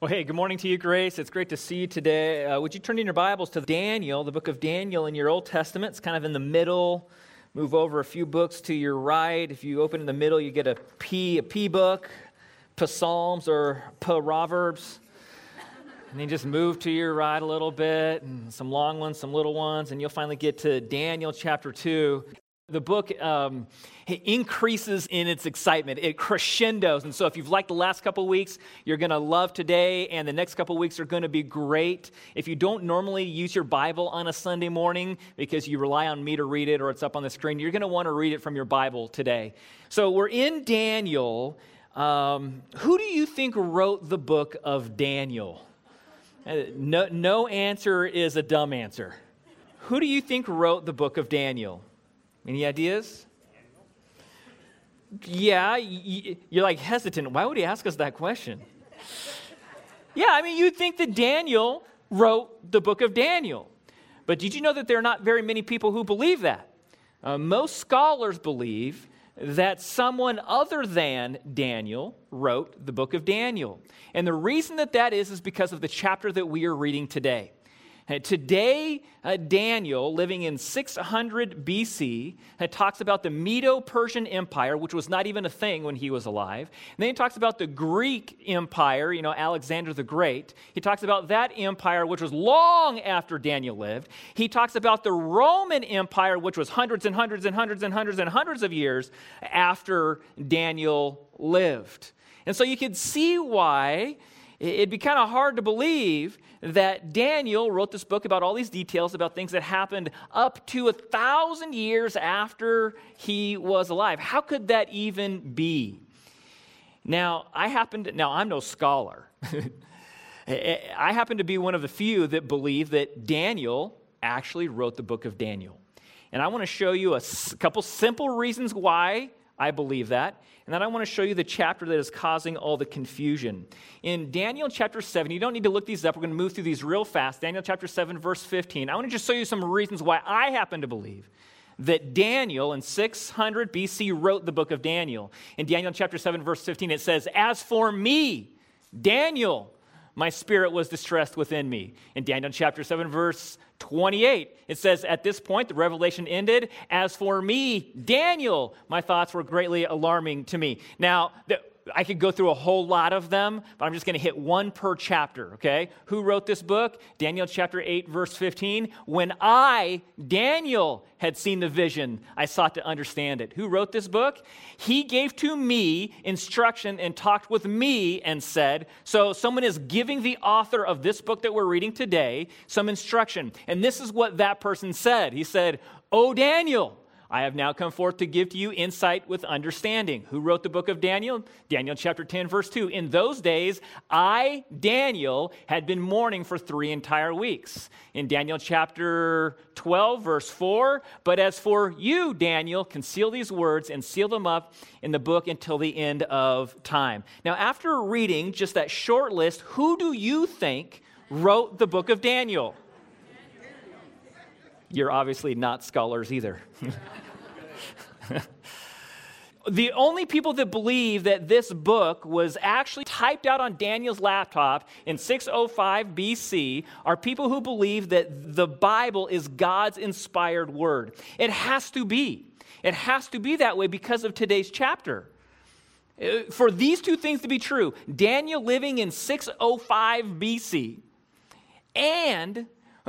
Well, hey, good morning to you, Grace. It's great to see you today. Uh, would you turn in your Bibles to Daniel, the book of Daniel in your Old Testament? It's kind of in the middle. Move over a few books to your right. If you open in the middle, you get a P, a P book, Psalms or Proverbs. And then just move to your right a little bit, and some long ones, some little ones, and you'll finally get to Daniel chapter 2. The book um, increases in its excitement. It crescendos. And so, if you've liked the last couple weeks, you're going to love today, and the next couple weeks are going to be great. If you don't normally use your Bible on a Sunday morning because you rely on me to read it or it's up on the screen, you're going to want to read it from your Bible today. So, we're in Daniel. Um, who do you think wrote the book of Daniel? Uh, no, no answer is a dumb answer. Who do you think wrote the book of Daniel? Any ideas? Yeah, you're like hesitant. Why would he ask us that question? Yeah, I mean, you'd think that Daniel wrote the book of Daniel. But did you know that there are not very many people who believe that? Uh, most scholars believe that someone other than Daniel wrote the book of Daniel. And the reason that that is is because of the chapter that we are reading today. Today, uh, Daniel, living in 600 BC, uh, talks about the Medo Persian Empire, which was not even a thing when he was alive. And then he talks about the Greek Empire, you know, Alexander the Great. He talks about that empire, which was long after Daniel lived. He talks about the Roman Empire, which was hundreds and hundreds and hundreds and hundreds and hundreds of years after Daniel lived. And so you can see why it'd be kind of hard to believe that Daniel wrote this book about all these details about things that happened up to a thousand years after he was alive. How could that even be? Now, I happen to, now I'm no scholar. I happen to be one of the few that believe that Daniel actually wrote the book of Daniel. And I want to show you a couple simple reasons why I believe that. And then I want to show you the chapter that is causing all the confusion. In Daniel chapter 7, you don't need to look these up. We're going to move through these real fast. Daniel chapter 7, verse 15. I want to just show you some reasons why I happen to believe that Daniel in 600 BC wrote the book of Daniel. In Daniel chapter 7, verse 15, it says, As for me, Daniel, my spirit was distressed within me. In Daniel chapter 7, verse 28. It says, At this point, the revelation ended. As for me, Daniel, my thoughts were greatly alarming to me. Now, the, I could go through a whole lot of them, but I'm just going to hit one per chapter, okay? Who wrote this book? Daniel chapter 8, verse 15. When I, Daniel, had seen the vision, I sought to understand it. Who wrote this book? He gave to me instruction and talked with me and said, So someone is giving the author of this book that we're reading today some instruction. And this is what that person said. He said, Oh, Daniel. I have now come forth to give to you insight with understanding. Who wrote the book of Daniel? Daniel chapter 10, verse 2. In those days, I, Daniel, had been mourning for three entire weeks. In Daniel chapter 12, verse 4. But as for you, Daniel, conceal these words and seal them up in the book until the end of time. Now, after reading just that short list, who do you think wrote the book of Daniel? You're obviously not scholars either. the only people that believe that this book was actually typed out on Daniel's laptop in 605 BC are people who believe that the Bible is God's inspired word. It has to be. It has to be that way because of today's chapter. Uh, for these two things to be true, Daniel living in 605 BC and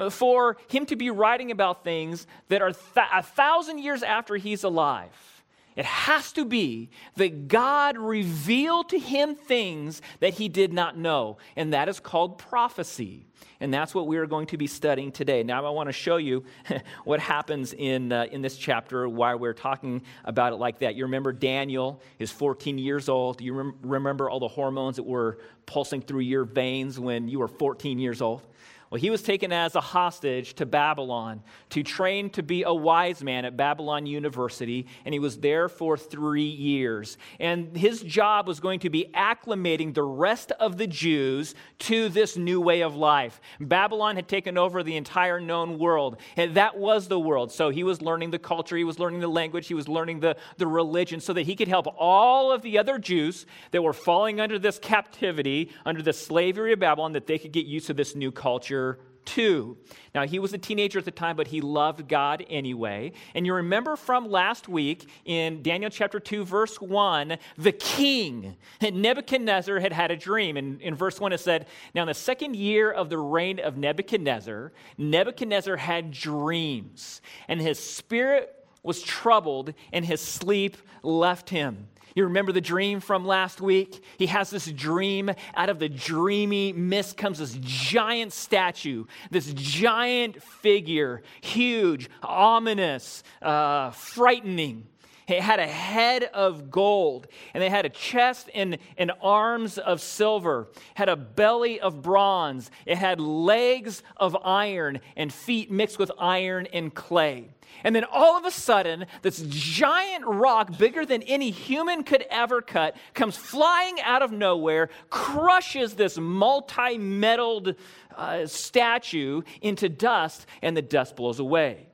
for him to be writing about things that are th- a thousand years after he's alive. It has to be that God revealed to him things that he did not know, and that is called prophecy. And that's what we are going to be studying today. Now, I want to show you what happens in, uh, in this chapter, why we're talking about it like that. You remember Daniel is 14 years old. You rem- remember all the hormones that were pulsing through your veins when you were 14 years old? Well, he was taken as a hostage to Babylon to train to be a wise man at Babylon University, and he was there for three years. And his job was going to be acclimating the rest of the Jews to this new way of life. Babylon had taken over the entire known world, and that was the world. So he was learning the culture, he was learning the language, he was learning the, the religion, so that he could help all of the other Jews that were falling under this captivity, under the slavery of Babylon, that they could get used to this new culture chapter 2. Now, he was a teenager at the time, but he loved God anyway. And you remember from last week in Daniel chapter 2, verse 1, the king, Nebuchadnezzar, had had a dream. And in verse 1, it said, Now, in the second year of the reign of Nebuchadnezzar, Nebuchadnezzar had dreams, and his spirit was troubled, and his sleep left him. You remember the dream from last week? He has this dream. Out of the dreamy mist comes this giant statue, this giant figure, huge, ominous, uh, frightening. It had a head of gold, and they had a chest and, and arms of silver, had a belly of bronze, it had legs of iron, and feet mixed with iron and clay. And then all of a sudden, this giant rock, bigger than any human could ever cut, comes flying out of nowhere, crushes this multi metalled uh, statue into dust, and the dust blows away.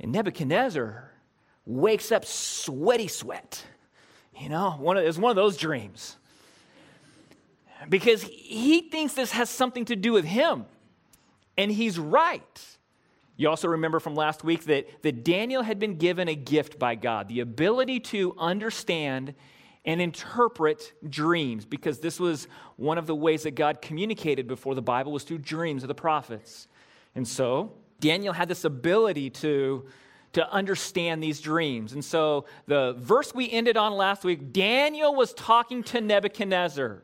And Nebuchadnezzar wakes up sweaty sweat. You know, one of, it's one of those dreams. Because he thinks this has something to do with him. And he's right. You also remember from last week that, that Daniel had been given a gift by God the ability to understand and interpret dreams, because this was one of the ways that God communicated before the Bible was through dreams of the prophets. And so Daniel had this ability to, to understand these dreams. And so the verse we ended on last week, Daniel was talking to Nebuchadnezzar.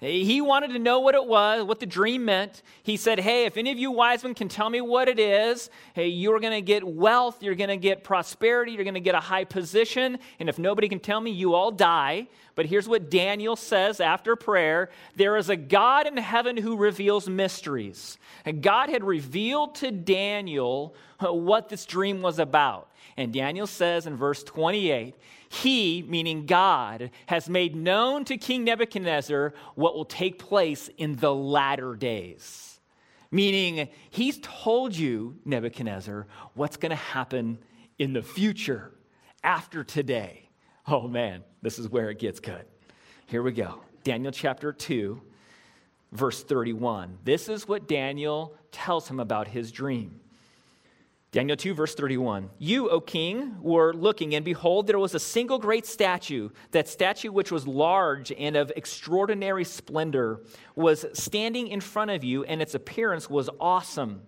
He wanted to know what it was, what the dream meant. He said, Hey, if any of you wise men can tell me what it is, hey, you're going to get wealth, you're going to get prosperity, you're going to get a high position. And if nobody can tell me, you all die. But here's what Daniel says after prayer There is a God in heaven who reveals mysteries. And God had revealed to Daniel what this dream was about. And Daniel says in verse 28 He, meaning God, has made known to King Nebuchadnezzar what will take place in the latter days. Meaning, he's told you, Nebuchadnezzar, what's going to happen in the future after today. Oh man, this is where it gets good. Here we go. Daniel chapter 2, verse 31. This is what Daniel tells him about his dream. Daniel 2, verse 31. You, O king, were looking, and behold, there was a single great statue. That statue, which was large and of extraordinary splendor, was standing in front of you, and its appearance was awesome.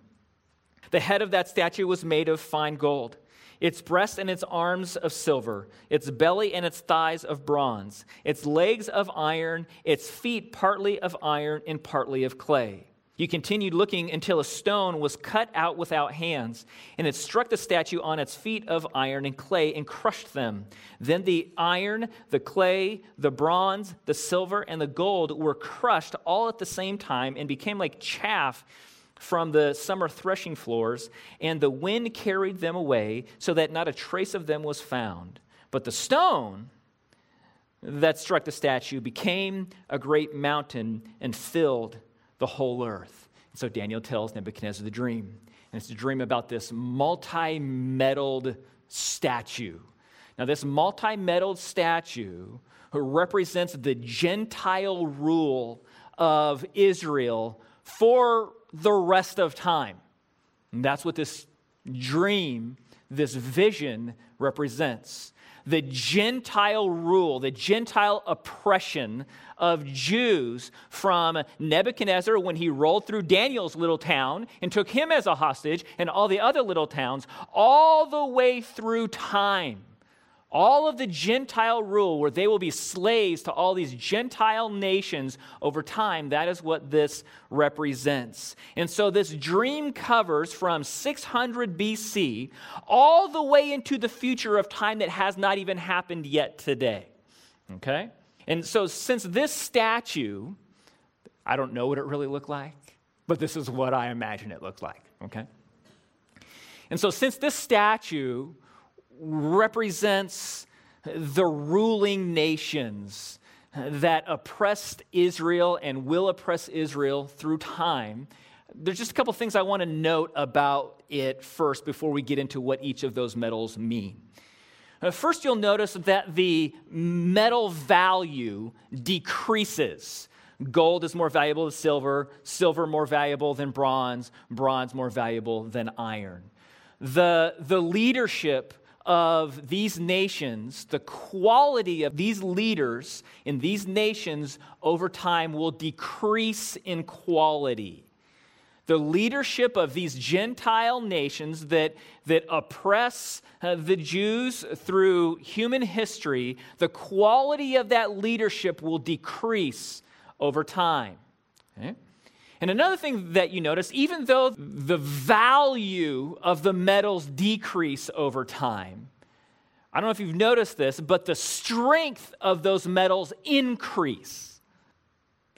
The head of that statue was made of fine gold, its breast and its arms of silver, its belly and its thighs of bronze, its legs of iron, its feet partly of iron and partly of clay. You continued looking until a stone was cut out without hands, and it struck the statue on its feet of iron and clay and crushed them. Then the iron, the clay, the bronze, the silver, and the gold were crushed all at the same time and became like chaff from the summer threshing floors, and the wind carried them away so that not a trace of them was found. But the stone that struck the statue became a great mountain and filled the whole earth. So Daniel tells Nebuchadnezzar the dream. And it's a dream about this multi metalled statue. Now, this multi metalled statue represents the Gentile rule of Israel for the rest of time. And that's what this dream, this vision represents the Gentile rule, the Gentile oppression of Jews from Nebuchadnezzar when he rolled through Daniel's little town and took him as a hostage and all the other little towns, all the way through time all of the Gentile rule, where they will be slaves to all these Gentile nations over time, that is what this represents. And so this dream covers from 600 BC all the way into the future of time that has not even happened yet today. Okay? And so, since this statue, I don't know what it really looked like, but this is what I imagine it looks like, okay? And so, since this statue represents the ruling nations that oppressed Israel and will oppress Israel through time, there's just a couple things I want to note about it first before we get into what each of those metals mean. Uh, first, you'll notice that the metal value decreases. Gold is more valuable than silver, silver more valuable than bronze, bronze more valuable than iron. The, the leadership of these nations, the quality of these leaders in these nations over time will decrease in quality the leadership of these Gentile nations that, that oppress uh, the Jews through human history, the quality of that leadership will decrease over time. Okay? And another thing that you notice, even though the value of the metals decrease over time, I don't know if you've noticed this, but the strength of those metals increase.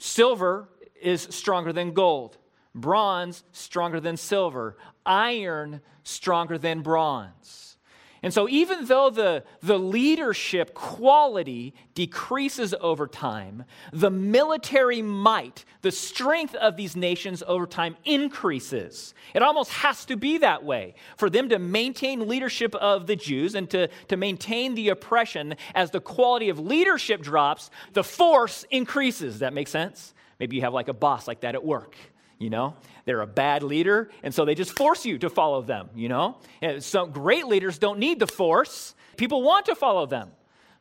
Silver is stronger than gold bronze stronger than silver, iron stronger than bronze. And so, even though the, the leadership quality decreases over time, the military might, the strength of these nations over time increases. It almost has to be that way for them to maintain leadership of the Jews and to, to maintain the oppression. As the quality of leadership drops, the force increases. That makes sense? Maybe you have like a boss like that at work you know? They're a bad leader and so they just force you to follow them you know? And some great leaders don't need the force. People want to follow them.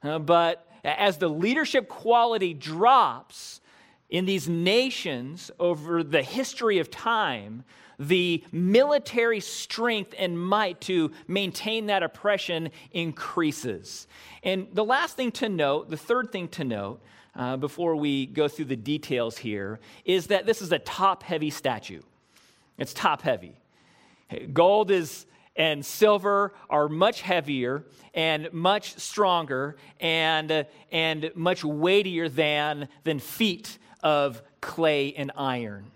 Uh, but as the leadership quality drops in these nations over the history of time the military strength and might to maintain that oppression increases. And the last thing to note the third thing to note uh, before we go through the details here is that this is a top heavy statue. It's top heavy. Gold is and silver are much heavier and much stronger and, and much weightier than, than feet of clay and iron.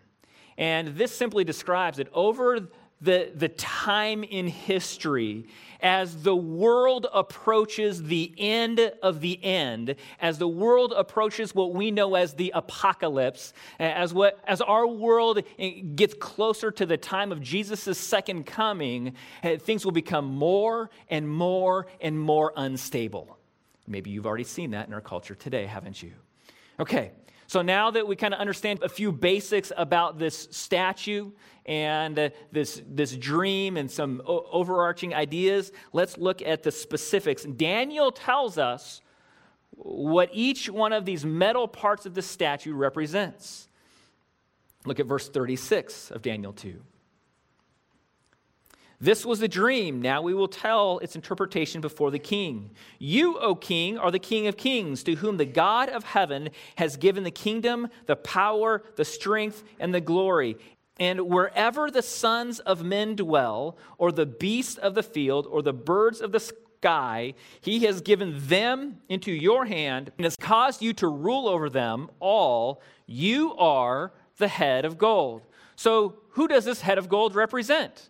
And this simply describes that over the, the time in history as the world approaches the end of the end, as the world approaches what we know as the apocalypse, as, what, as our world gets closer to the time of Jesus' second coming, eh, things will become more and more and more unstable. Maybe you've already seen that in our culture today, haven't you? Okay, so now that we kind of understand a few basics about this statue and uh, this, this dream and some o- overarching ideas, let's look at the specifics. Daniel tells us what each one of these metal parts of the statue represents. Look at verse 36 of Daniel 2. This was the dream. Now we will tell its interpretation before the king. You, O king, are the king of kings, to whom the God of heaven has given the kingdom, the power, the strength, and the glory. And wherever the sons of men dwell, or the beasts of the field, or the birds of the sky, he has given them into your hand and has caused you to rule over them all. You are the head of gold. So, who does this head of gold represent?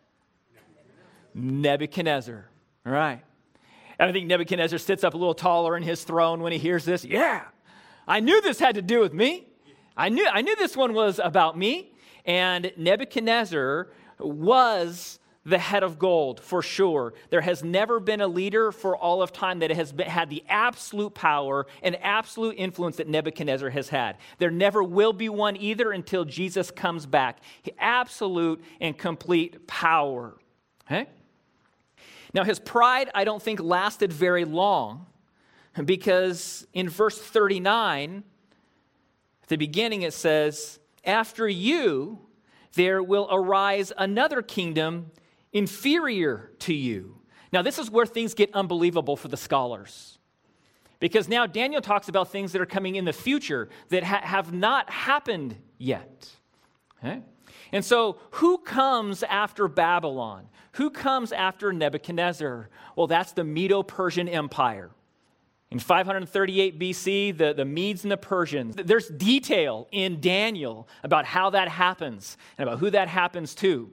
Nebuchadnezzar. All right. And I think Nebuchadnezzar sits up a little taller in his throne when he hears this. Yeah, I knew this had to do with me. I knew, I knew this one was about me. And Nebuchadnezzar was the head of gold for sure. There has never been a leader for all of time that has been, had the absolute power and absolute influence that Nebuchadnezzar has had. There never will be one either until Jesus comes back. Absolute and complete power. Okay? Now, his pride, I don't think, lasted very long because in verse 39, at the beginning, it says, After you, there will arise another kingdom inferior to you. Now, this is where things get unbelievable for the scholars. Because now Daniel talks about things that are coming in the future that ha- have not happened yet. Okay? And so, who comes after Babylon? Who comes after Nebuchadnezzar? Well, that's the Medo Persian Empire. In 538 BC, the, the Medes and the Persians, there's detail in Daniel about how that happens and about who that happens to.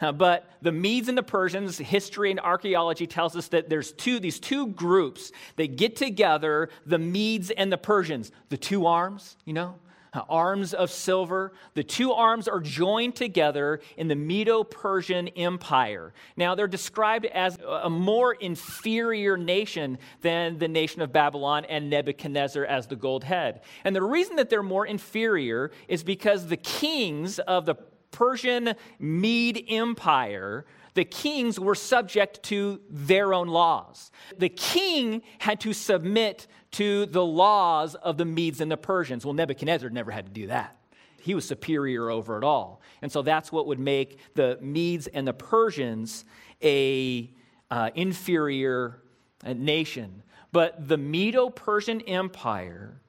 Uh, but the Medes and the Persians, history and archaeology tells us that there's two, these two groups that get together, the Medes and the Persians, the two arms, you know, Uh, arms of silver. The two arms are joined together in the Medo Persian Empire. Now, they're described as a more inferior nation than the nation of Babylon and Nebuchadnezzar as the gold head. And the reason that they're more inferior is because the kings of the Persian Mede Empire, the kings were subject to their own laws. The king had to submit to the laws of the Medes and the Persians. Well, Nebuchadnezzar never had to do that. He was superior over it all. And so that's what would make the Medes and the Persians a uh, inferior uh, nation. But the Medo Persian Empire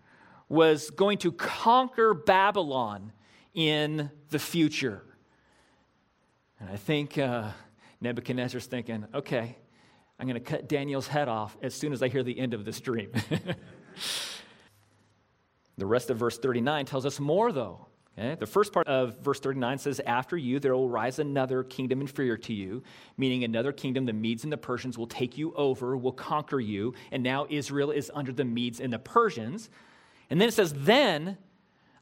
was going to conquer Babylon in the future. And I think uh, Nebuchadnezzar's thinking, okay, I'm going to cut Daniel's head off as soon as I hear the end of this dream. the rest of verse 39 tells us more, though. Okay? The first part of verse 39 says, After you, there will rise another kingdom inferior to you, meaning another kingdom, the Medes and the Persians, will take you over, will conquer you, and now Israel is under the Medes and the Persians. And then it says, Then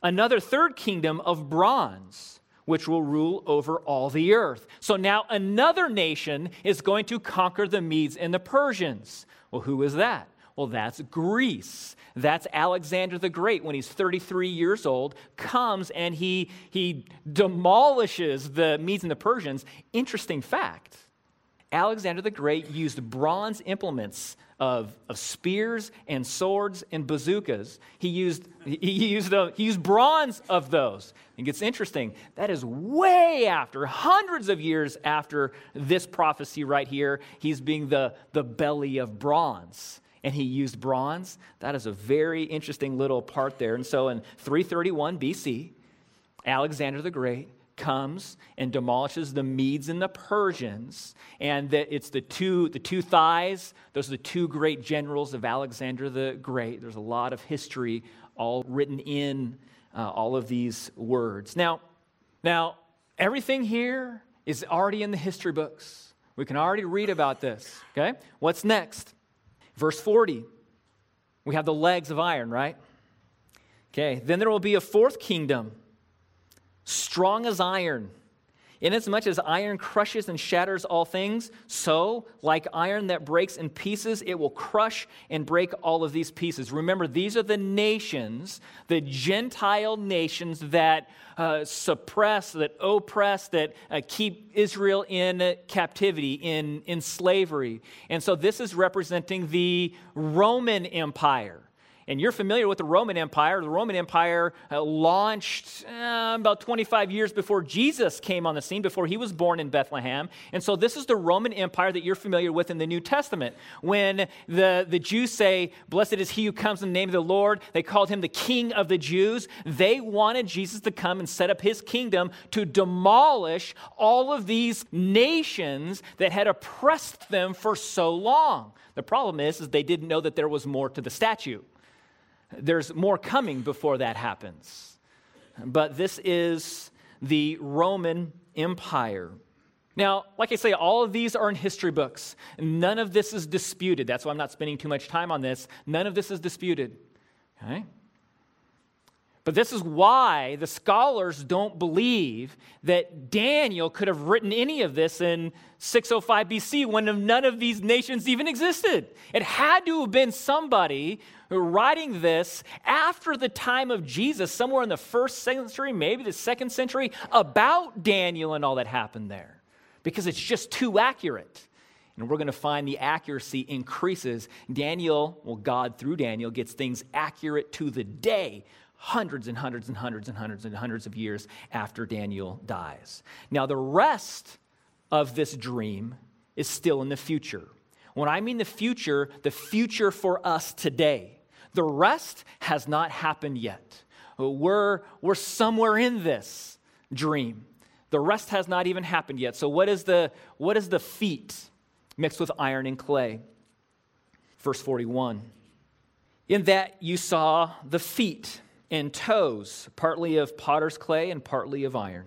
another third kingdom of bronze, which will rule over all the earth. So now another nation is going to conquer the Medes and the Persians. Well, who is that? Well, that's Greece. That's Alexander the Great when he's 33 years old, comes and he, he demolishes the Medes and the Persians. Interesting fact Alexander the Great used bronze implements of, of spears and swords and bazookas. He used, he, used, uh, he used bronze of those. It gets interesting. That is way after, hundreds of years after this prophecy right here. He's being the, the belly of bronze. And he used bronze. That is a very interesting little part there. And so in 331 BC, Alexander the Great comes and demolishes the Medes and the Persians. And that it's the two, the two thighs, those are the two great generals of Alexander the Great. There's a lot of history all written in uh, all of these words. Now, now, everything here is already in the history books. We can already read about this. Okay? What's next? Verse 40. We have the legs of iron, right? Okay, then there will be a fourth kingdom strong as iron. Inasmuch as iron crushes and shatters all things, so, like iron that breaks in pieces, it will crush and break all of these pieces. Remember, these are the nations, the Gentile nations that uh, suppress, that oppress, that uh, keep Israel in captivity, in, in slavery. And so, this is representing the Roman Empire. And you're familiar with the Roman Empire. The Roman Empire uh, launched uh, about 25 years before Jesus came on the scene, before he was born in Bethlehem. And so this is the Roman Empire that you're familiar with in the New Testament. When the, the Jews say, Blessed is he who comes in the name of the Lord, they called him the King of the Jews. They wanted Jesus to come and set up his kingdom to demolish all of these nations that had oppressed them for so long. The problem is, is they didn't know that there was more to the statue. There's more coming before that happens. But this is the Roman Empire. Now, like I say, all of these are in history books. None of this is disputed. That's why I'm not spending too much time on this. None of this is disputed. Okay? But this is why the scholars don't believe that Daniel could have written any of this in 605 BC when none of these nations even existed. It had to have been somebody writing this after the time of Jesus, somewhere in the first century, maybe the second century, about Daniel and all that happened there, because it's just too accurate. And we're going to find the accuracy increases. Daniel, well, God through Daniel gets things accurate to the day hundreds and hundreds and hundreds and hundreds and hundreds of years after Daniel dies. Now, the rest of this dream is still in the future. When I mean the future, the future for us today. The rest has not happened yet. We're, we're somewhere in this dream. The rest has not even happened yet. So, what is the, what is the feet mixed with iron and clay? Verse 41. In that you saw the feet and toes, partly of potter's clay and partly of iron.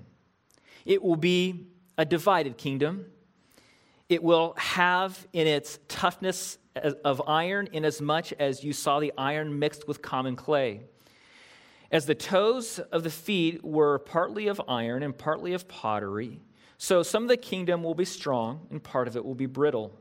It will be a divided kingdom. It will have in its toughness of iron, inasmuch as you saw the iron mixed with common clay. As the toes of the feet were partly of iron and partly of pottery, so some of the kingdom will be strong and part of it will be brittle.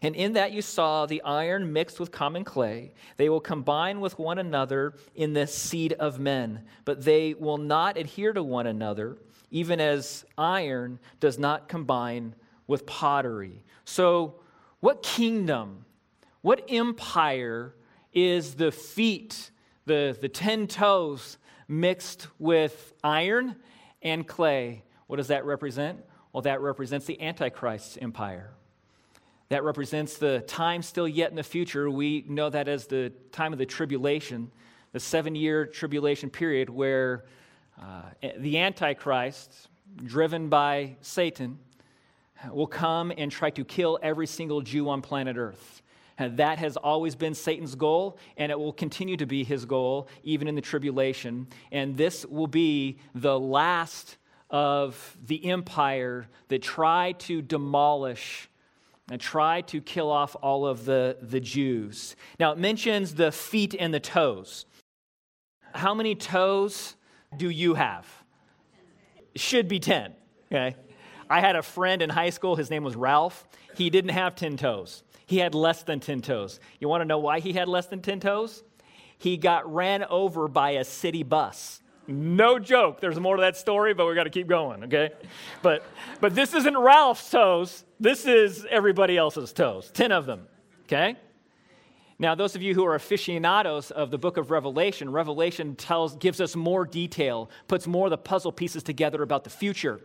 And in that you saw the iron mixed with common clay. They will combine with one another in the seed of men, but they will not adhere to one another, even as iron does not combine with pottery. So, what kingdom, what empire is the feet, the, the ten toes mixed with iron and clay? What does that represent? Well, that represents the Antichrist's empire. That represents the time still yet in the future. We know that as the time of the tribulation, the seven year tribulation period where uh, the Antichrist, driven by Satan, will come and try to kill every single Jew on planet Earth. That has always been Satan's goal, and it will continue to be his goal, even in the tribulation. And this will be the last of the empire that tried to demolish and try to kill off all of the, the Jews. Now, it mentions the feet and the toes. How many toes do you have? Should be 10, okay? I had a friend in high school, his name was Ralph. He didn't have 10 toes, he had less than 10 toes. You want to know why he had less than 10 toes? He got ran over by a city bus. No joke. There's more to that story, but we got to keep going, okay? But but this isn't Ralph's toes. This is everybody else's toes. 10 of them, okay? Now, those of you who are aficionados of the book of Revelation, Revelation tells gives us more detail, puts more of the puzzle pieces together about the future.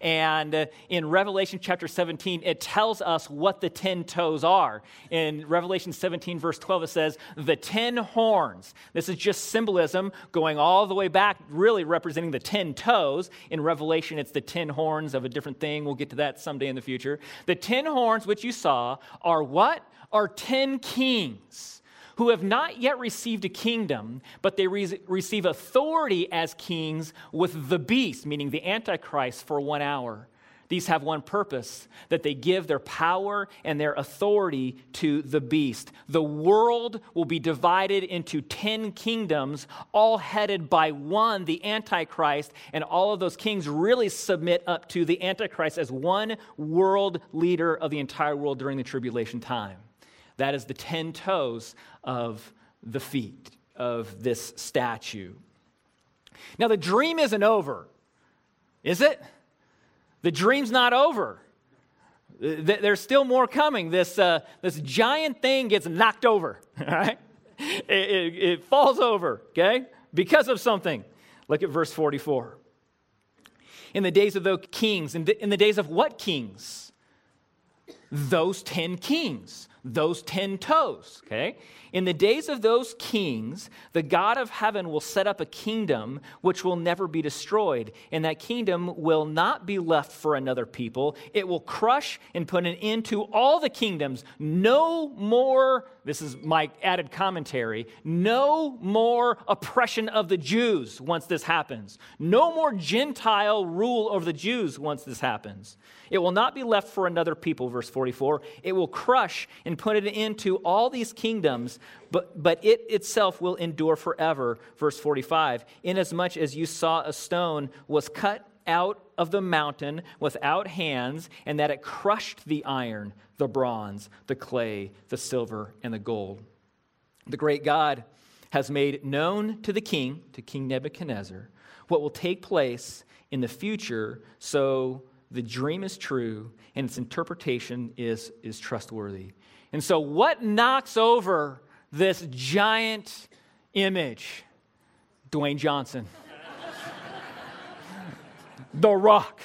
And uh, in Revelation chapter 17, it tells us what the 10 toes are. In Revelation 17, verse 12, it says, the 10 horns. This is just symbolism going all the way back, really representing the 10 toes. In Revelation, it's the 10 horns of a different thing. We'll get to that someday in the future. The 10 horns, which you saw, are what? Are 10 kings who have not yet received a kingdom, but they re- receive authority as kings with the beast, meaning the Antichrist, for one hour. These have one purpose that they give their power and their authority to the beast. The world will be divided into 10 kingdoms, all headed by one, the Antichrist, and all of those kings really submit up to the Antichrist as one world leader of the entire world during the tribulation time. That is the 10 toes of the feet of this statue. Now, the dream isn't over, is it? The dream's not over. There's still more coming. This, uh, this giant thing gets knocked over, all right? It, it, it falls over, okay? Because of something. Look at verse 44. In the days of the kings, in the, in the days of what kings? Those 10 kings those 10 toes, okay? In the days of those kings, the God of heaven will set up a kingdom which will never be destroyed, and that kingdom will not be left for another people. It will crush and put an end to all the kingdoms. No more, this is my added commentary, no more oppression of the Jews once this happens. No more Gentile rule over the Jews once this happens. It will not be left for another people, verse 44. It will crush and put it into all these kingdoms, but, but it itself will endure forever, verse 45. Inasmuch as you saw a stone was cut out of the mountain without hands, and that it crushed the iron, the bronze, the clay, the silver, and the gold. The great God has made known to the king, to King Nebuchadnezzar, what will take place in the future, so the dream is true and its interpretation is, is trustworthy. And so, what knocks over this giant image? Dwayne Johnson. the rock.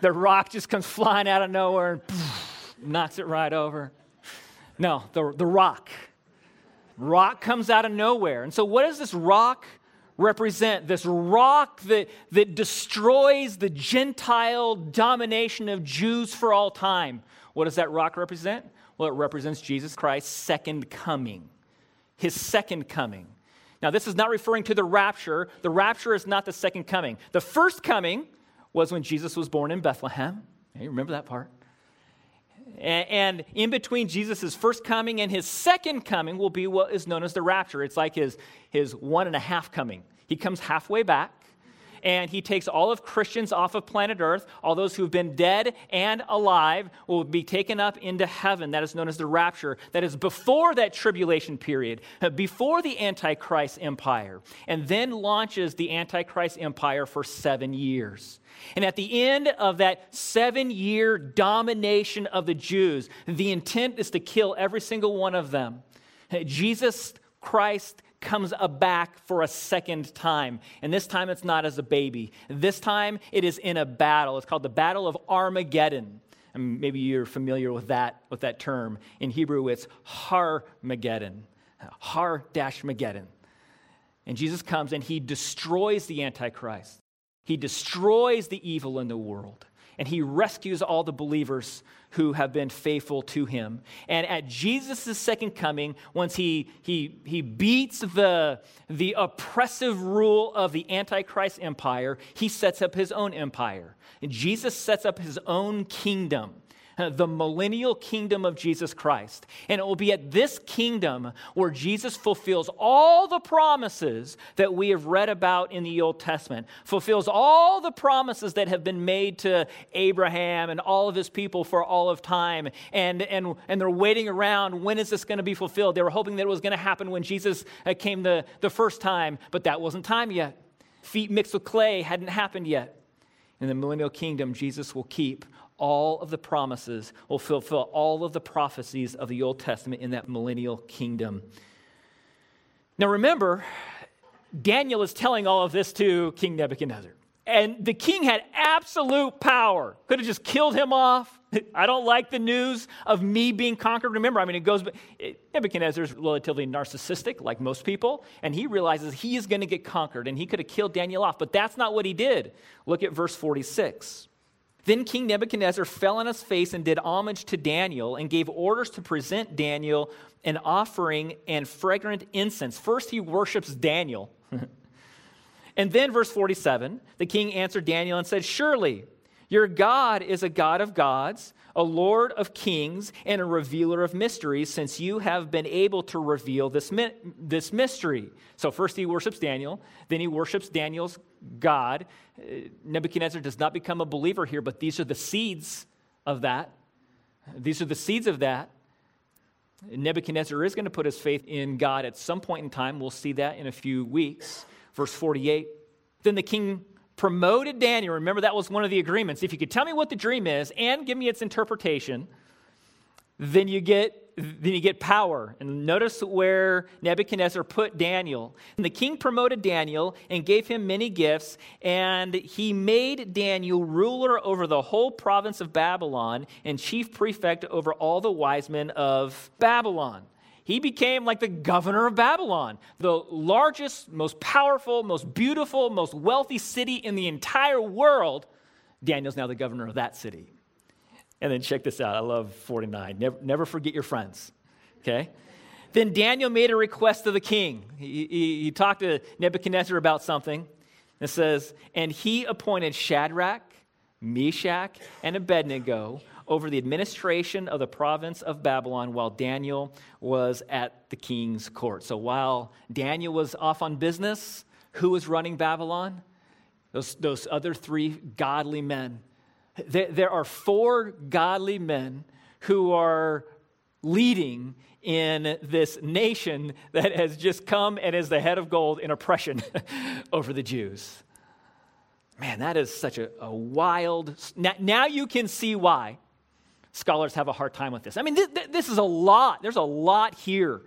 The rock just comes flying out of nowhere and poof, knocks it right over. No, the, the rock. Rock comes out of nowhere. And so, what does this rock represent this rock that, that destroys the Gentile domination of Jews for all time. What does that rock represent? Well, it represents Jesus Christ's second coming. his second coming. Now, this is not referring to the rapture. The rapture is not the second coming. The first coming was when Jesus was born in Bethlehem. Remember that part? And in between Jesus' first coming and his second coming will be what is known as the rapture. It's like his, his one and a half coming. He comes halfway back and he takes all of Christians off of planet Earth. All those who've been dead and alive will be taken up into heaven. That is known as the rapture. That is before that tribulation period, uh, before the Antichrist empire, and then launches the Antichrist empire for seven years. And at the end of that seven year domination of the Jews, the intent is to kill every single one of them. Jesus Christ comes back for a second time. And this time it's not as a baby. This time it is in a battle. It's called the Battle of Armageddon. And maybe you're familiar with that, with that term. In Hebrew, it's Har-Mageddon. Har-Mageddon. And Jesus comes and he destroys the Antichrist. He destroys the evil in the world and he rescues all the believers who have been faithful to him. And at Jesus' second coming, once he, he, he beats the, the oppressive rule of the Antichrist empire, he sets up his own empire. And Jesus sets up his own kingdom. The millennial kingdom of Jesus Christ. And it will be at this kingdom where Jesus fulfills all the promises that we have read about in the Old Testament, fulfills all the promises that have been made to Abraham and all of his people for all of time. And, and, and they're waiting around when is this going to be fulfilled? They were hoping that it was going to happen when Jesus uh, came the, the first time, but that wasn't time yet. Feet mixed with clay hadn't happened yet. In the millennial kingdom, Jesus will keep all of the promises, will fulfill all of the prophecies of the Old Testament in that millennial kingdom. Now remember, Daniel is telling all of this to King Nebuchadnezzar. And the king had absolute power. Could have just killed him off. I don't like the news of me being conquered. Remember, I mean, it goes, Nebuchadnezzar is relatively narcissistic, like most people, and he realizes he is going to get conquered, and he could have killed Daniel off, but that's not what he did. Look at verse 46. Then King Nebuchadnezzar fell on his face and did homage to Daniel and gave orders to present Daniel an offering and fragrant incense. First, he worships Daniel. and then, verse 47, the king answered Daniel and said, Surely your God is a God of gods, a Lord of kings, and a revealer of mysteries, since you have been able to reveal this, this mystery. So, first he worships Daniel, then he worships Daniel's God. Uh, Nebuchadnezzar does not become a believer here, but these are the seeds of that. These are the seeds of that. Nebuchadnezzar is going to put his faith in God at some point in time. We'll see that in a few weeks. Verse 48. Then the king promoted Daniel. Remember, that was one of the agreements. If you could tell me what the dream is and give me its interpretation, then you get then you get power. And notice where Nebuchadnezzar put Daniel. And the king promoted Daniel and gave him many gifts, and he made Daniel ruler over the whole province of Babylon and chief prefect over all the wise men of Babylon he became like the governor of Babylon, the largest, most powerful, most beautiful, most wealthy city in the entire world. Daniel's now the governor of that city. And then check this out. I love 49. Never, never forget your friends. Okay? Then Daniel made a request to the king. He, he, he talked to Nebuchadnezzar about something. It says, And he appointed Shadrach, Meshach, and Abednego over the administration of the province of Babylon while Daniel was at the king's court. So while Daniel was off on business, who was running Babylon? Those, those other three godly men. There, are four godly men who are leading in this nation that has just come and is the head of gold in oppression over the Jews. Man, that is such a, a wild. Now, now, you can see why scholars have a hard time with this. I mean, this, this is a lot. There's a lot here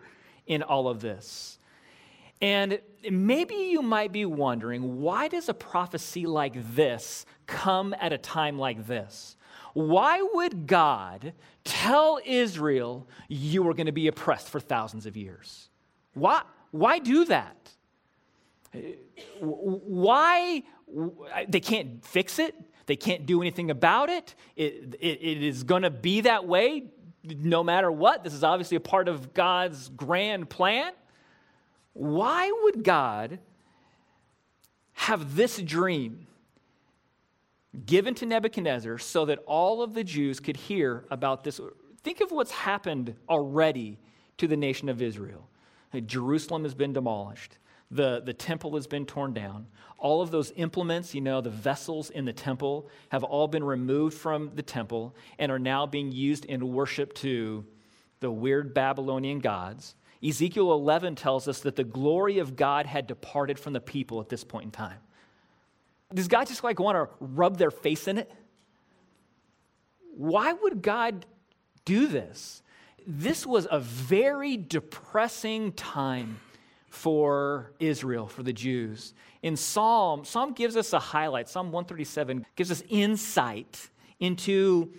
in all of this. And maybe you might be wondering why does a prophecy like this come at a time like this? Why would God tell Israel you were going to be oppressed for thousands of years? Why, why do that? Why? They can't fix it. They can't do anything about it. It, it, it is going to be that way no matter what. This is obviously a part of God's grand plan. Why would God have this dream given to Nebuchadnezzar so that all of the Jews could hear about this? Think of what's happened already to the nation of Israel. Jerusalem has been demolished. The, the temple has been torn down. All of those implements, you know, the vessels in the temple, have all been removed from the temple and are now being used in worship to the weird Babylonian gods. Ezekiel 11 tells us that the glory of God had departed from the people at this point in time. Does God just like want to rub their face in it? Why would God do this? This was a very depressing time for Israel, for the Jews. In Psalm, Psalm gives us a highlight. Psalm 137 gives us insight into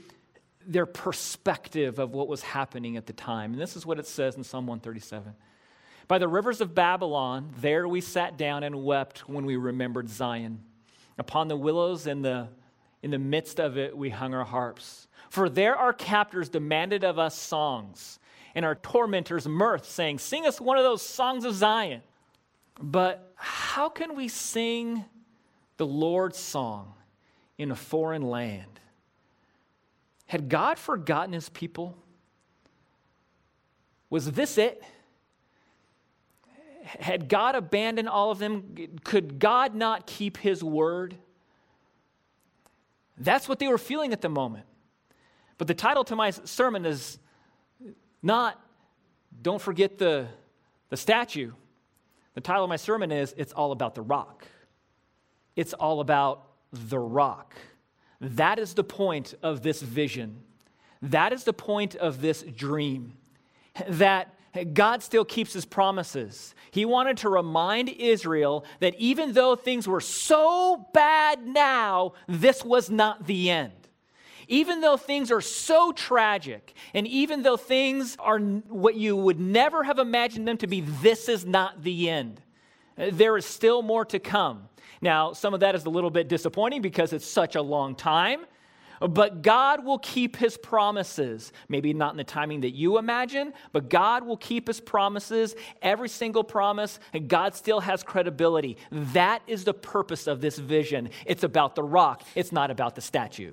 their perspective of what was happening at the time. And this is what it says in Psalm 137. By the rivers of Babylon, there we sat down and wept when we remembered Zion. Upon the willows in the, in the midst of it, we hung our harps. For there our captors demanded of us songs and our tormentors mirth, saying, Sing us one of those songs of Zion. But how can we sing the Lord's song in a foreign land? Had God forgotten his people? Was this it? Had God abandoned all of them? Could God not keep his word? That's what they were feeling at the moment. But the title to my sermon is not, don't forget the, the statue. The title of my sermon is, It's All About the Rock. It's all about the rock. That is the point of this vision. That is the point of this dream. That God still keeps his promises. He wanted to remind Israel that even though things were so bad now, this was not the end. Even though things are so tragic, and even though things are what you would never have imagined them to be, this is not the end. There is still more to come. Now, some of that is a little bit disappointing because it's such a long time. But God will keep his promises. Maybe not in the timing that you imagine, but God will keep his promises, every single promise, and God still has credibility. That is the purpose of this vision. It's about the rock, it's not about the statue.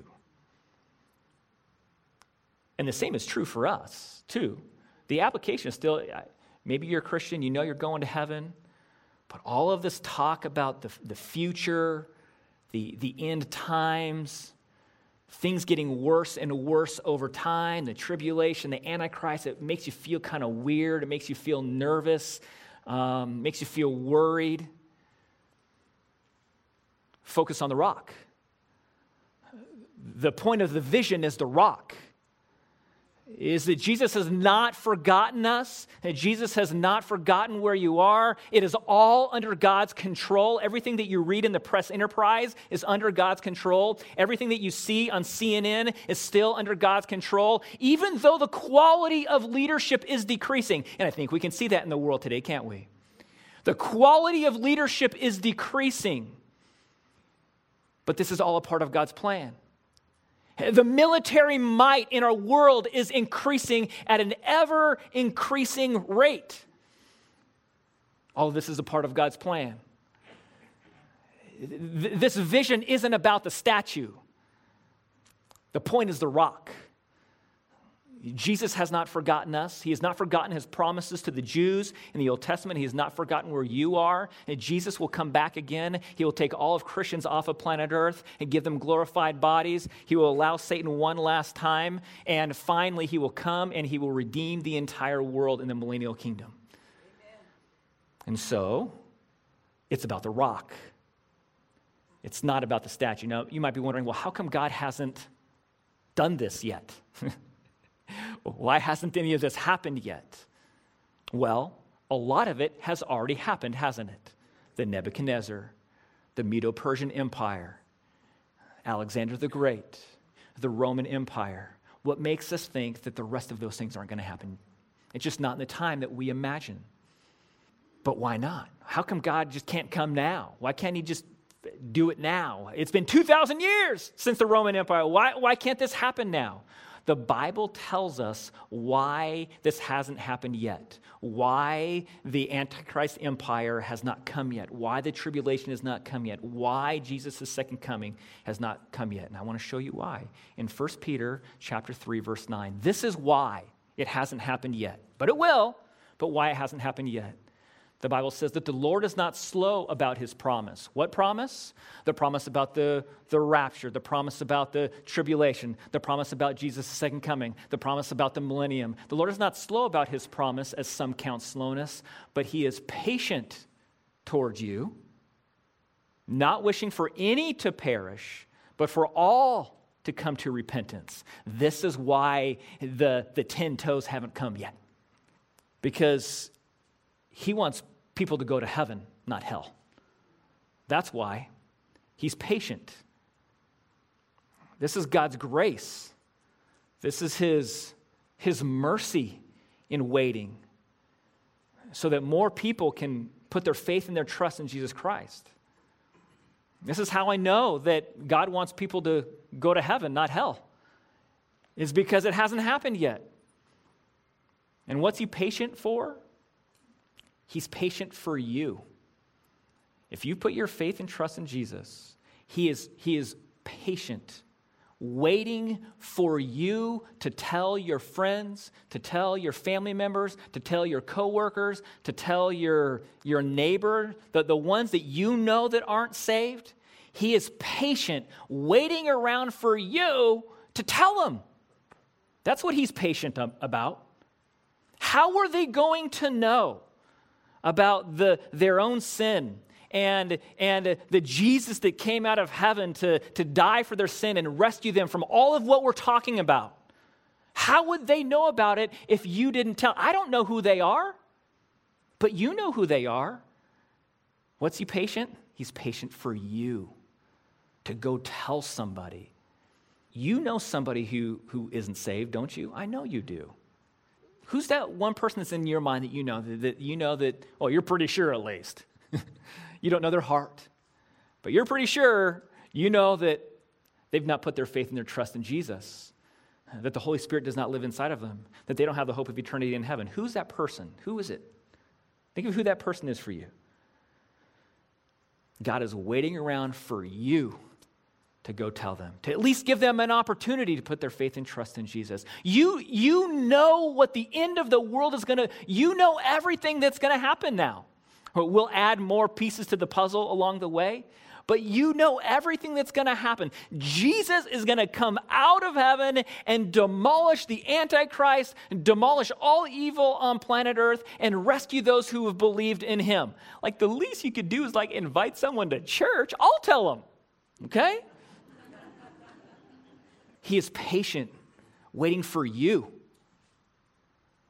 And the same is true for us, too. The application is still uh, maybe you're a Christian, you know you're going to heaven, but all of this talk about the, the future, the, the end times, things getting worse and worse over time, the tribulation, the Antichrist, it makes you feel kind of weird. It makes you feel nervous, um, makes you feel worried. Focus on the rock. The point of the vision is the rock is that Jesus has not forgotten us, that Jesus has not forgotten where you are. It is all under God's control. Everything that you read in the Press-Enterprise is under God's control. Everything that you see on CNN is still under God's control, even though the quality of leadership is decreasing. And I think we can see that in the world today, can't we? The quality of leadership is decreasing. But this is all a part of God's plan. The military might in our world is increasing at an ever increasing rate. All of this is a part of God's plan. This vision isn't about the statue, the point is the rock. Jesus has not forgotten us. He has not forgotten his promises to the Jews in the Old Testament. He has not forgotten where you are. And Jesus will come back again. He will take all of Christians off of planet Earth and give them glorified bodies. He will allow Satan one last time. And finally, he will come and he will redeem the entire world in the millennial kingdom. Amen. And so, it's about the rock. It's not about the statue. Now, you might be wondering well, how come God hasn't done this yet? Why hasn't any of this happened yet? Well, a lot of it has already happened, hasn't it? The Nebuchadnezzar, the Medo Persian Empire, Alexander the Great, the Roman Empire. What makes us think that the rest of those things aren't going to happen? It's just not in the time that we imagine. But why not? How come God just can't come now? Why can't He just do it now? It's been 2,000 years since the Roman Empire. Why, why can't this happen now? The Bible tells us why this hasn't happened yet, why the Antichrist empire has not come yet, why the tribulation has not come yet, why Jesus' second coming has not come yet. And I want to show you why. In 1 Peter chapter 3, verse 9, this is why it hasn't happened yet. But it will, but why it hasn't happened yet. The Bible says that the Lord is not slow about his promise. What promise? The promise about the, the rapture, the promise about the tribulation, the promise about Jesus' second coming, the promise about the millennium. The Lord is not slow about his promise, as some count slowness, but he is patient towards you, not wishing for any to perish, but for all to come to repentance. This is why the, the 10 toes haven't come yet. Because he wants people to go to heaven, not hell. That's why he's patient. This is God's grace. This is his, his mercy in waiting so that more people can put their faith and their trust in Jesus Christ. This is how I know that God wants people to go to heaven, not hell. Is because it hasn't happened yet. And what's he patient for? He's patient for you. If you put your faith and trust in Jesus, He is, he is patient, waiting for you to tell your friends, to tell your family members, to tell your coworkers, to tell your, your neighbor, the, the ones that you know that aren't saved. He is patient, waiting around for you to tell them. That's what he's patient about. How are they going to know? About the, their own sin and, and the Jesus that came out of heaven to, to die for their sin and rescue them from all of what we're talking about. How would they know about it if you didn't tell? I don't know who they are, but you know who they are. What's he patient? He's patient for you to go tell somebody. You know somebody who, who isn't saved, don't you? I know you do. Who's that one person that's in your mind that you know that, that you know that, oh, you're pretty sure at least. you don't know their heart. But you're pretty sure you know that they've not put their faith and their trust in Jesus, that the Holy Spirit does not live inside of them, that they don't have the hope of eternity in heaven. Who's that person? Who is it? Think of who that person is for you. God is waiting around for you to go tell them, to at least give them an opportunity to put their faith and trust in Jesus. You, you know what the end of the world is going to, you know everything that's going to happen now. We'll add more pieces to the puzzle along the way, but you know everything that's going to happen. Jesus is going to come out of heaven and demolish the Antichrist, demolish all evil on planet Earth, and rescue those who have believed in him. Like the least you could do is like invite someone to church. I'll tell them, okay? He is patient, waiting for you,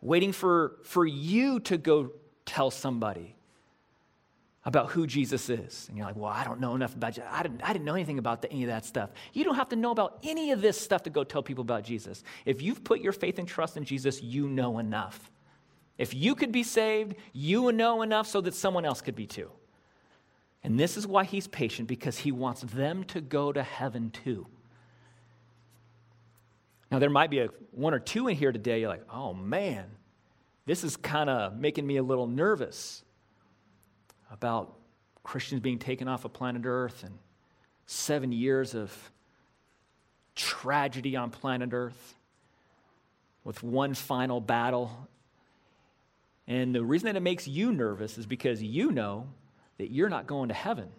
waiting for, for you to go tell somebody about who Jesus is. And you're like, well, I don't know enough about you. I didn't, I didn't know anything about the, any of that stuff. You don't have to know about any of this stuff to go tell people about Jesus. If you've put your faith and trust in Jesus, you know enough. If you could be saved, you know enough so that someone else could be too. And this is why he's patient, because he wants them to go to heaven too. Now, there might be a, one or two in here today, you're like, oh man, this is kind of making me a little nervous about Christians being taken off of planet Earth and seven years of tragedy on planet Earth with one final battle. And the reason that it makes you nervous is because you know that you're not going to heaven.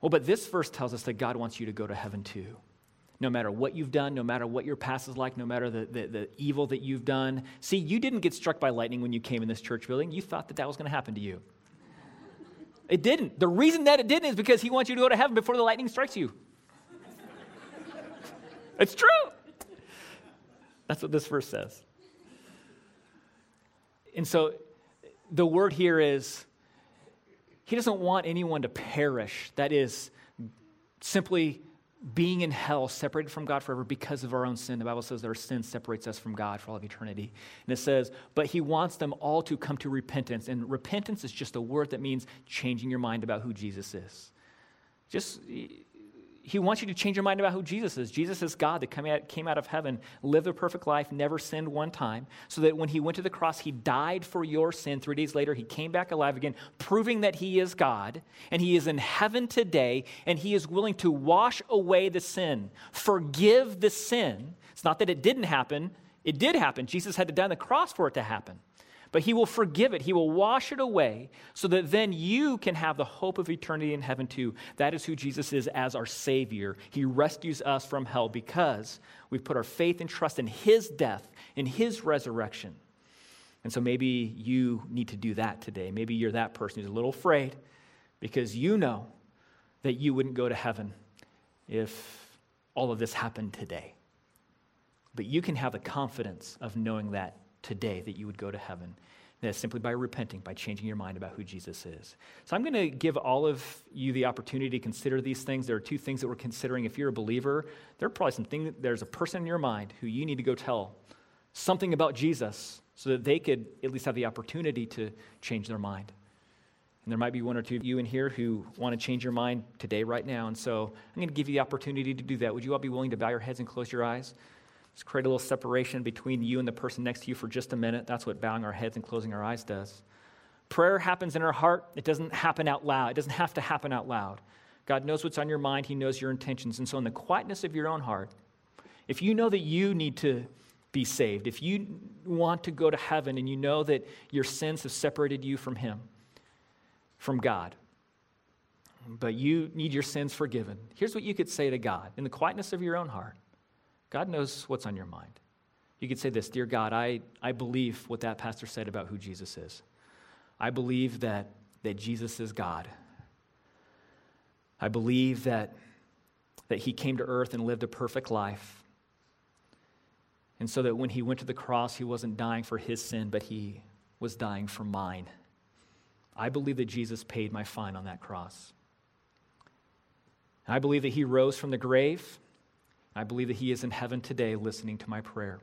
Well, but this verse tells us that God wants you to go to heaven too no matter what you've done, no matter what your past is like, no matter the, the, the, evil that you've done. See, you didn't get struck by lightning when you came in this church building. You thought that that was going to happen to you. It didn't. The reason that it didn't is because he wants you to go to heaven before the lightning strikes you. it's true. That's what this verse says. And so the word here is he doesn't want anyone to perish. That is simply being in hell, separated from God forever because of our own sin. The Bible says that our sin separates us from God for all of eternity. And it says, but he wants them all to come to repentance. And repentance is just a word that means changing your mind about who Jesus is. Just, he wants you to change your mind about who Jesus is. Jesus is God that came out, came out of heaven, lived a perfect life, never sinned one time, so that when he went to the cross, he died for your sin. Three days later, he came back alive again, proving that he is God, and he is in heaven today, and he is willing to wash away the sin, forgive the sin. It's not that it didn't happen, it did happen. Jesus had to die on the cross for it to happen but he will forgive it. He will wash it away so that then you can have the hope of eternity in heaven too. That is who Jesus is as our Savior. He rescues us from hell because we've put our faith and trust in his death, in his resurrection. And so maybe you need to do that today. Maybe you're that person who's a little afraid because you know that you wouldn't go to heaven if all of this happened today. But you can have the confidence of knowing that today that you would go to heaven. That's simply by repenting, by changing your mind about who Jesus is. So I'm going to give all of you the opportunity to consider these things. There are two things that we're considering. If you're a believer, there are probably some things, there's a person in your mind who you need to go tell something about Jesus so that they could at least have the opportunity to change their mind. And there might be one or two of you in here who want to change your mind today, right now. And so I'm going to give you the opportunity to do that. Would you all be willing to bow your heads and close your eyes? Just create a little separation between you and the person next to you for just a minute. That's what bowing our heads and closing our eyes does. Prayer happens in our heart, it doesn't happen out loud. It doesn't have to happen out loud. God knows what's on your mind, He knows your intentions. And so, in the quietness of your own heart, if you know that you need to be saved, if you want to go to heaven and you know that your sins have separated you from Him, from God, but you need your sins forgiven, here's what you could say to God in the quietness of your own heart God knows what's on your mind. You could say this Dear God, I, I believe what that pastor said about who Jesus is. I believe that, that Jesus is God. I believe that, that he came to earth and lived a perfect life. And so that when he went to the cross, he wasn't dying for his sin, but he was dying for mine. I believe that Jesus paid my fine on that cross. I believe that he rose from the grave I believe that He is in heaven today listening to my prayer.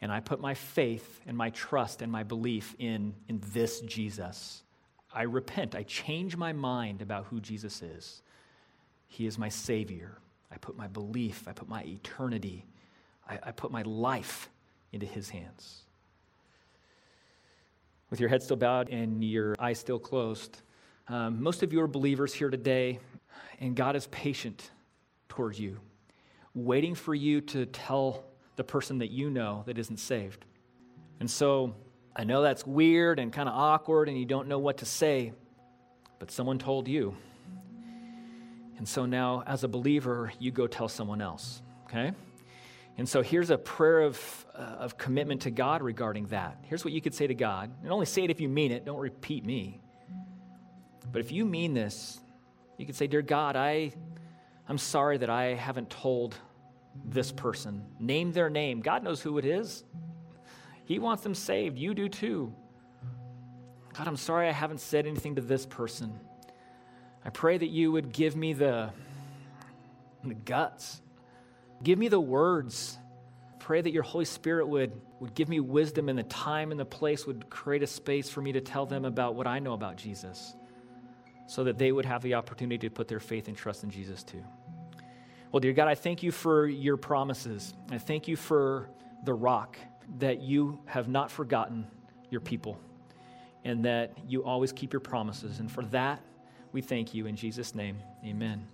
And I put my faith and my trust and my belief in, in this Jesus. I repent. I change my mind about who Jesus is. He is my Savior. I put my belief, I put my eternity, I, I put my life into His hands. With your head still bowed and your eyes still closed, um, most of you are believers here today, and God is patient towards you waiting for you to tell the person that you know that isn't saved. And so I know that's weird and kind of awkward and you don't know what to say, but someone told you. And so now, as a believer, you go tell someone else, okay? And so here's a prayer of, uh, of commitment to God regarding that. Here's what you could say to God, and only say it if you mean it, don't repeat me. But if you mean this, you could say, Dear God, I I'm sorry that I haven't told this person. Name their name. God knows who it is. He wants them saved. You do too. God, I'm sorry I haven't said anything to this person. I pray that you would give me the, the guts, give me the words. Pray that your Holy Spirit would, would give me wisdom and the time and the place would create a space for me to tell them about what I know about Jesus so that they would have the opportunity to put their faith and trust in Jesus too. Well, dear God, I thank you for your promises. I thank you for the rock that you have not forgotten your people and that you always keep your promises. And for that, we thank you in Jesus' name. Amen.